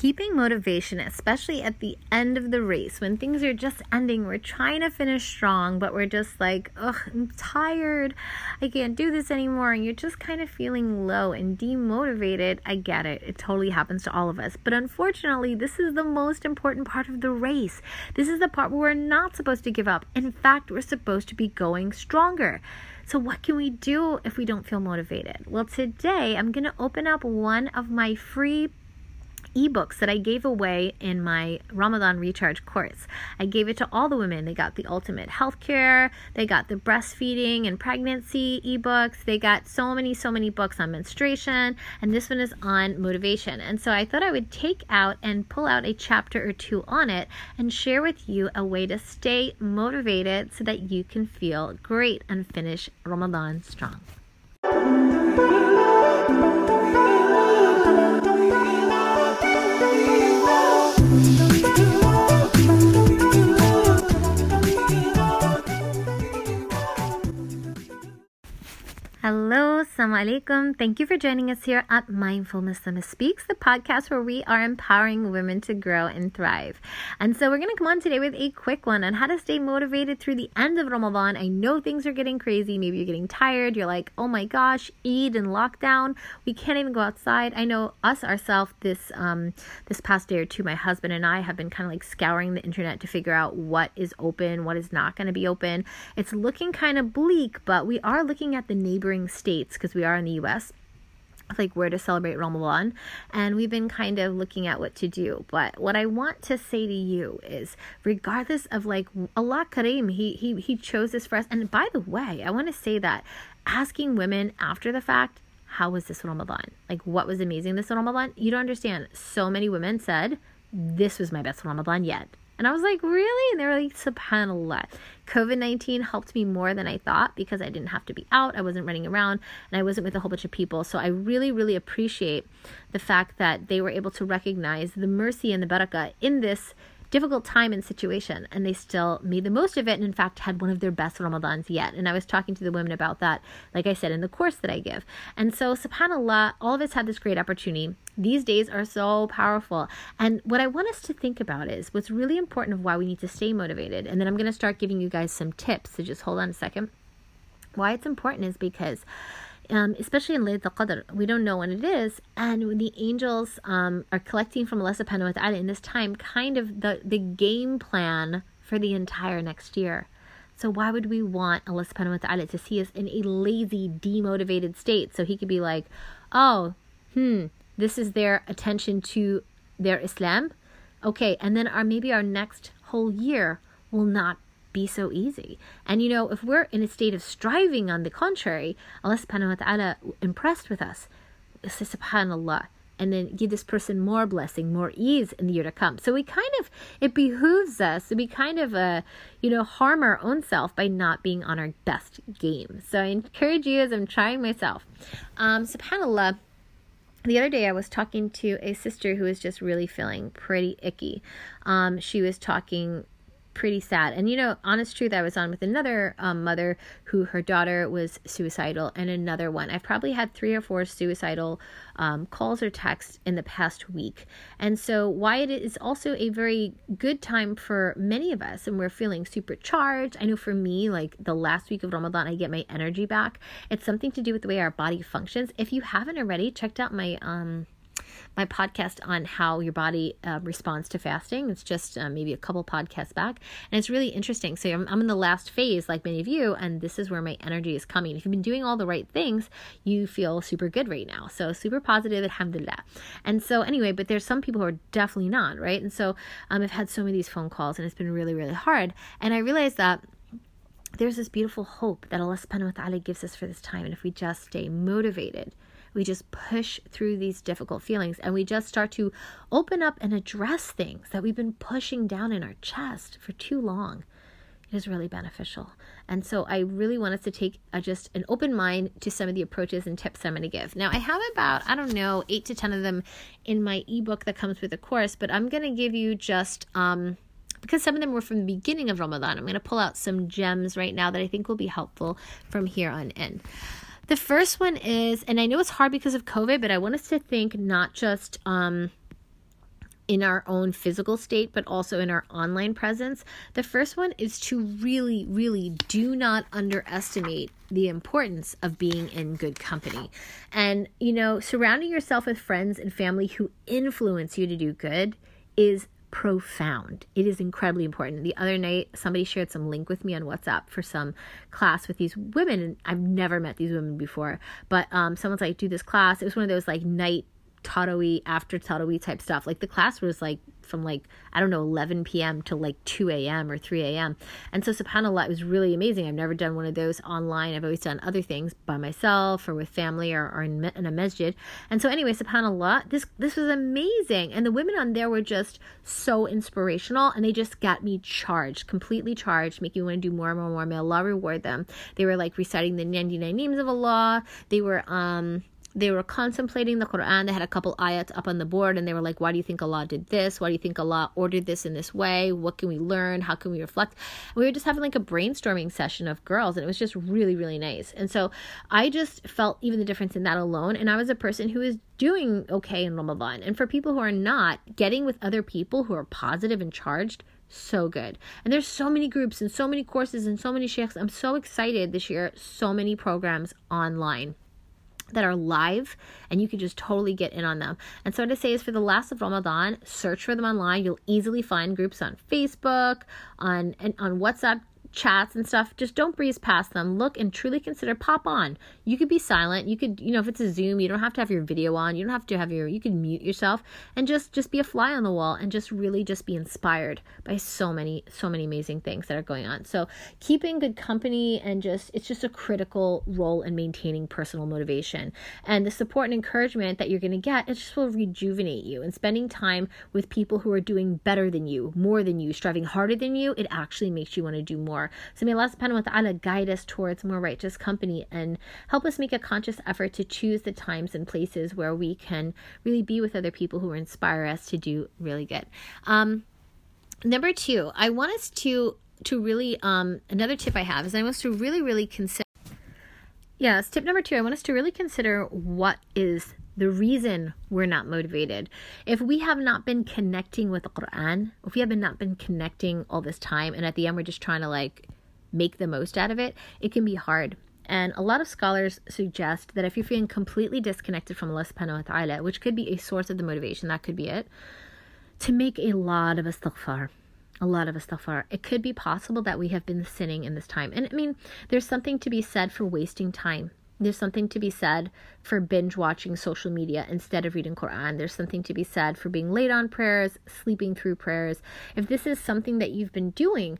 keeping motivation, especially at the end of the race when things are just ending. We're trying to finish strong, but we're just like, ugh, I'm tired. I can't do this anymore. And you're just kind of feeling low and demotivated. I get it. It totally happens to all of us. But unfortunately, this is the most important part of the race. This is the part where we're not supposed to give up. In fact, we're supposed to be going stronger. So, what can we do if we don't feel motivated? Well, today I'm going to open up one of my free ebooks that I gave away in my Ramadan Recharge course. I gave it to all the women. They got the ultimate healthcare, they got the breastfeeding and pregnancy ebooks, they got so many, so many books on menstruation, and this one is on motivation. And so I thought I would take out and pull out a chapter or two on it and share with you a way to stay motivated so that you can feel great and finish Ramadan strong. Hello, assalamu alaikum. Thank you for joining us here at Mindful Muslim Speaks, the podcast where we are empowering women to grow and thrive. And so we're going to come on today with a quick one on how to stay motivated through the end of Ramadan. I know things are getting crazy. Maybe you're getting tired. You're like, oh my gosh, Eid and lockdown. We can't even go outside. I know us ourselves this um, this past day or two, my husband and I have been kind of like scouring the internet to figure out what is open, what is not going to be open. It's looking kind of bleak, but we are looking at the neighbor neighboring states because we are in the US like where to celebrate Ramadan. And we've been kind of looking at what to do. But what I want to say to you is regardless of like Allah Kareem he he he chose this for us. And by the way I want to say that asking women after the fact how was this Ramadan? Like what was amazing this Ramadan? You don't understand. So many women said this was my best Ramadan yet and I was like, really? And they were like, subhanAllah. COVID 19 helped me more than I thought because I didn't have to be out. I wasn't running around and I wasn't with a whole bunch of people. So I really, really appreciate the fact that they were able to recognize the mercy and the barakah in this difficult time and situation and they still made the most of it and in fact had one of their best ramadans yet. And i was talking to the women about that like i said in the course that i give. And so subhanallah all of us had this great opportunity. These days are so powerful. And what i want us to think about is what's really important of why we need to stay motivated. And then i'm going to start giving you guys some tips so just hold on a second. Why it's important is because um, especially in Laylat al-Qadr, we don't know when it is, and when the angels um, are collecting from Allah subhanahu wa ta'ala in this time, kind of the, the game plan for the entire next year. So why would we want Allah subhanahu wa ta'ala to see us in a lazy, demotivated state? So he could be like, oh, hmm, this is their attention to their Islam. Okay, and then our maybe our next whole year will not be so easy. And you know, if we're in a state of striving, on the contrary, Allah subhanahu wa ta'ala impressed with us. Say subhanallah. And then give this person more blessing, more ease in the year to come. So we kind of, it behooves us to be kind of a, you know, harm our own self by not being on our best game. So I encourage you as I'm trying myself. Um, subhanallah the other day I was talking to a sister who was just really feeling pretty icky. Um, she was talking pretty sad. And you know, honest truth, I was on with another um, mother who her daughter was suicidal, and another one. I've probably had three or four suicidal um, calls or texts in the past week. And so, why it is also a very good time for many of us, and we're feeling supercharged. I know for me, like the last week of Ramadan, I get my energy back. It's something to do with the way our body functions. If you haven't already, checked out my um my podcast on how your body uh, responds to fasting. It's just uh, maybe a couple podcasts back, and it's really interesting. So I'm, I'm in the last phase, like many of you, and this is where my energy is coming. If you've been doing all the right things, you feel super good right now. So super positive, alhamdulillah. And so anyway, but there's some people who are definitely not, right? And so um, I've had so many of these phone calls, and it's been really, really hard. And I realized that there's this beautiful hope that Allah subhanahu wa ta'ala gives us for this time. And if we just stay motivated, we just push through these difficult feelings and we just start to open up and address things that we've been pushing down in our chest for too long. It is really beneficial. And so I really want us to take a, just an open mind to some of the approaches and tips I'm going to give. Now, I have about, I don't know, eight to 10 of them in my ebook that comes with the course, but I'm going to give you just, um, because some of them were from the beginning of Ramadan, I'm going to pull out some gems right now that I think will be helpful from here on in. The first one is, and I know it's hard because of COVID, but I want us to think not just um, in our own physical state, but also in our online presence. The first one is to really, really do not underestimate the importance of being in good company. And, you know, surrounding yourself with friends and family who influence you to do good is profound. It is incredibly important. The other night, somebody shared some link with me on WhatsApp for some class with these women, and I've never met these women before. But um, someone's like, "Do this class." It was one of those like night Taraweeh after Taraweeh type stuff. Like the class was like from like I don't know 11 p.m. to like 2 a.m. or 3 a.m. And so subhanallah, it was really amazing. I've never done one of those online. I've always done other things by myself or with family or, or in, in a masjid. And so anyway, subhanallah, this this was amazing. And the women on there were just so inspirational, and they just got me charged, completely charged, making me want to do more and more and more. May Allah reward them. They were like reciting the 99 names of Allah. They were um they were contemplating the Quran. They had a couple ayats up on the board and they were like, Why do you think Allah did this? Why do you think Allah ordered this in this way? What can we learn? How can we reflect? And we were just having like a brainstorming session of girls and it was just really, really nice. And so I just felt even the difference in that alone. And I was a person who is doing okay in Ramadan. And for people who are not, getting with other people who are positive and charged so good. And there's so many groups and so many courses and so many sheikhs. I'm so excited this year. So many programs online that are live and you can just totally get in on them. And so what I say is for the last of Ramadan, search for them online. You'll easily find groups on Facebook, on and on WhatsApp chats and stuff, just don't breeze past them. Look and truly consider pop on. You could be silent. You could, you know, if it's a Zoom, you don't have to have your video on. You don't have to have your you could mute yourself and just just be a fly on the wall and just really just be inspired by so many so many amazing things that are going on. So, keeping good company and just it's just a critical role in maintaining personal motivation. And the support and encouragement that you're going to get, it just will rejuvenate you. And spending time with people who are doing better than you, more than you, striving harder than you, it actually makes you want to do more more. So may Allah subhanahu wa ta'ala guide us towards more righteous company and help us make a conscious effort to choose the times and places where we can really be with other people who inspire us to do really good. Um, number two, I want us to to really um, another tip I have is I want us to really really consider. Yes, tip number two, I want us to really consider what is the reason we're not motivated. If we have not been connecting with the Quran, if we have not been connecting all this time, and at the end we're just trying to like make the most out of it, it can be hard. And a lot of scholars suggest that if you're feeling completely disconnected from Allah subhanahu wa ta'ala, which could be a source of the motivation, that could be it, to make a lot of istighfar. A lot of istighfar. It could be possible that we have been sinning in this time. And I mean, there's something to be said for wasting time. There's something to be said for binge watching social media instead of reading Quran. There's something to be said for being late on prayers, sleeping through prayers. If this is something that you've been doing,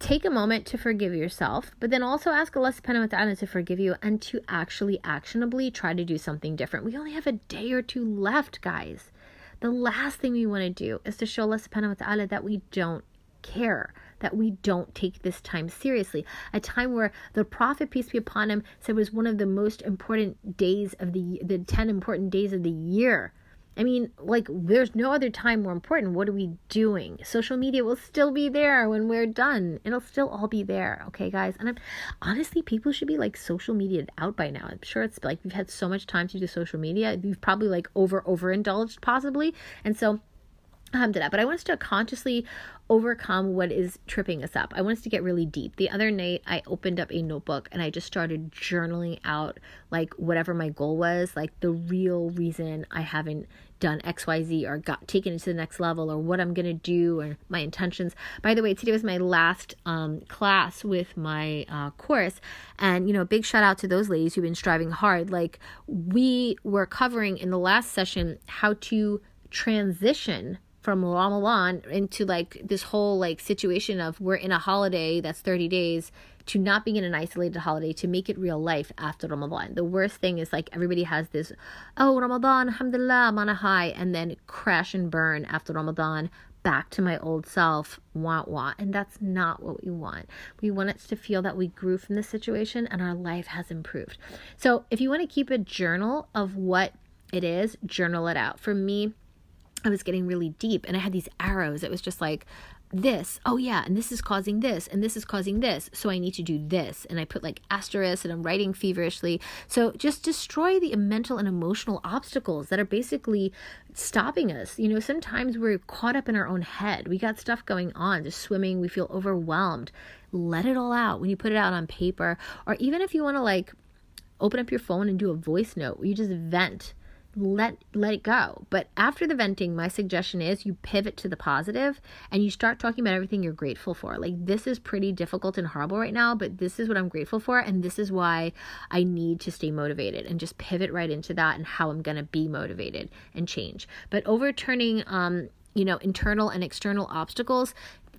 take a moment to forgive yourself, but then also ask Allah subhanahu wa ta'ala to forgive you and to actually actionably try to do something different. We only have a day or two left, guys. The last thing we want to do is to show Allah subhanahu wa ta'ala that we don't care that we don't take this time seriously. A time where the Prophet, peace be upon him, said was one of the most important days of the the 10 important days of the year. I mean, like, there's no other time more important. What are we doing? Social media will still be there when we're done. It'll still all be there. Okay, guys? And I'm honestly, people should be like social media out by now. I'm sure it's like we've had so much time to do social media. You've probably like over overindulged possibly. And so um, to that. But I want us to consciously overcome what is tripping us up. I want us to get really deep. The other night, I opened up a notebook and I just started journaling out like whatever my goal was, like the real reason I haven't done XYZ or got taken it to the next level or what I'm going to do or my intentions. By the way, today was my last um, class with my uh, course. And, you know, big shout out to those ladies who've been striving hard. Like, we were covering in the last session how to transition from Ramadan into like this whole like situation of we're in a holiday that's 30 days to not being in an isolated holiday to make it real life after Ramadan. The worst thing is like everybody has this, oh, Ramadan, alhamdulillah, I'm on a high, and then crash and burn after Ramadan back to my old self, want, want. And that's not what we want. We want us to feel that we grew from this situation and our life has improved. So if you want to keep a journal of what it is, journal it out. For me, I was getting really deep and I had these arrows. It was just like, this, oh yeah, and this is causing this, and this is causing this, so I need to do this. And I put like asterisk and I'm writing feverishly. So just destroy the mental and emotional obstacles that are basically stopping us. You know, sometimes we're caught up in our own head. We got stuff going on, just swimming, we feel overwhelmed. Let it all out when you put it out on paper, or even if you want to like open up your phone and do a voice note, you just vent let let it go. But after the venting, my suggestion is you pivot to the positive and you start talking about everything you're grateful for. Like this is pretty difficult and horrible right now, but this is what I'm grateful for and this is why I need to stay motivated and just pivot right into that and how I'm going to be motivated and change. But overturning um you know, internal and external obstacles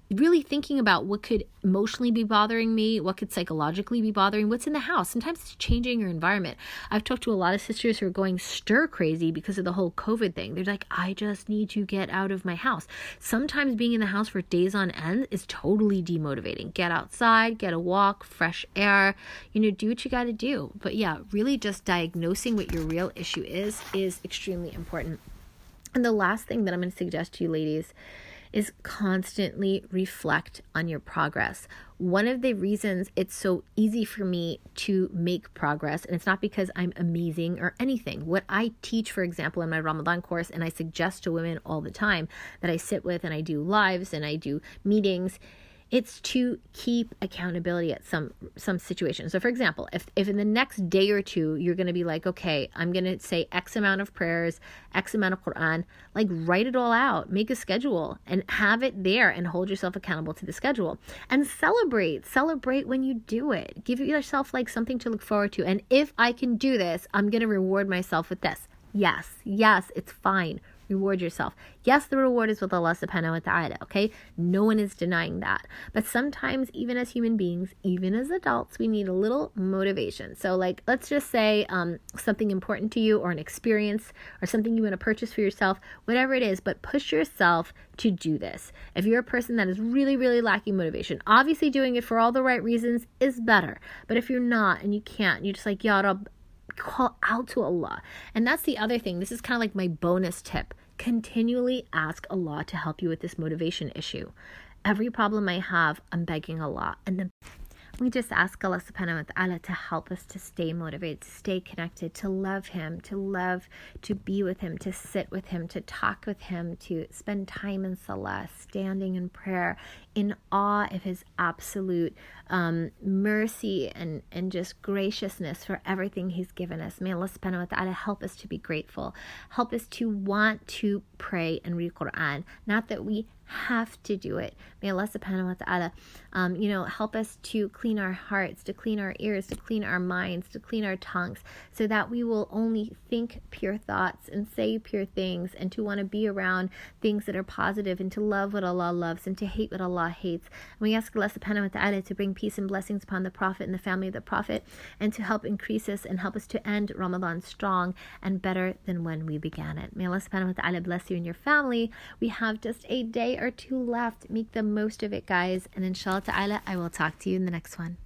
really thinking about what could emotionally be bothering me, what could psychologically be bothering, what's in the house. Sometimes it's changing your environment. I've talked to a lot of sisters who are going stir crazy because of the whole COVID thing. They're like, I just need to get out of my house. Sometimes being in the house for days on end is totally demotivating. Get outside, get a walk, fresh air, you know, do what you got to do. But yeah, really just diagnosing what your real issue is is extremely important. And the last thing that I'm going to suggest to you ladies is constantly reflect on your progress. One of the reasons it's so easy for me to make progress, and it's not because I'm amazing or anything. What I teach, for example, in my Ramadan course, and I suggest to women all the time that I sit with and I do lives and I do meetings it's to keep accountability at some some situations. So for example if if in the next day or two you're going to be like okay i'm going to say x amount of prayers x amount of quran like write it all out make a schedule and have it there and hold yourself accountable to the schedule. And celebrate celebrate when you do it. Give yourself like something to look forward to. And if i can do this i'm going to reward myself with this. Yes yes it's fine Reward yourself. Yes, the reward is with Allah subhanahu wa ta'ala, okay? No one is denying that. But sometimes, even as human beings, even as adults, we need a little motivation. So, like, let's just say um, something important to you, or an experience, or something you want to purchase for yourself, whatever it is, but push yourself to do this. If you're a person that is really, really lacking motivation, obviously doing it for all the right reasons is better. But if you're not and you can't, you're just like, Ya call out to Allah. And that's the other thing. This is kind of like my bonus tip. Continually ask Allah to help you with this motivation issue. Every problem I have, I'm begging Allah. And then we just ask Allah subhanahu wa ta'ala to help us to stay motivated, to stay connected, to love Him, to love, to be with Him, to sit with Him, to talk with Him, to spend time in salah, standing in prayer, in awe of His absolute um, mercy and, and just graciousness for everything He's given us. May Allah subhanahu wa ta'ala help us to be grateful, help us to want to pray and read Quran. Not that we have to do it. May Allah subhanahu wa ta'ala, um, you know, help us to clean our hearts, to clean our ears, to clean our minds, to clean our tongues, so that we will only think pure thoughts and say pure things and to want to be around things that are positive and to love what Allah loves and to hate what Allah hates. And we ask Allah subhanahu wa ta'ala to bring peace and blessings upon the Prophet and the family of the Prophet and to help increase us and help us to end Ramadan strong and better than when we began it. May Allah subhanahu wa ta'ala bless you and your family. We have just a day or two left. Make the most of it, guys. And inshallah ta'ala, I will talk to you in the next one.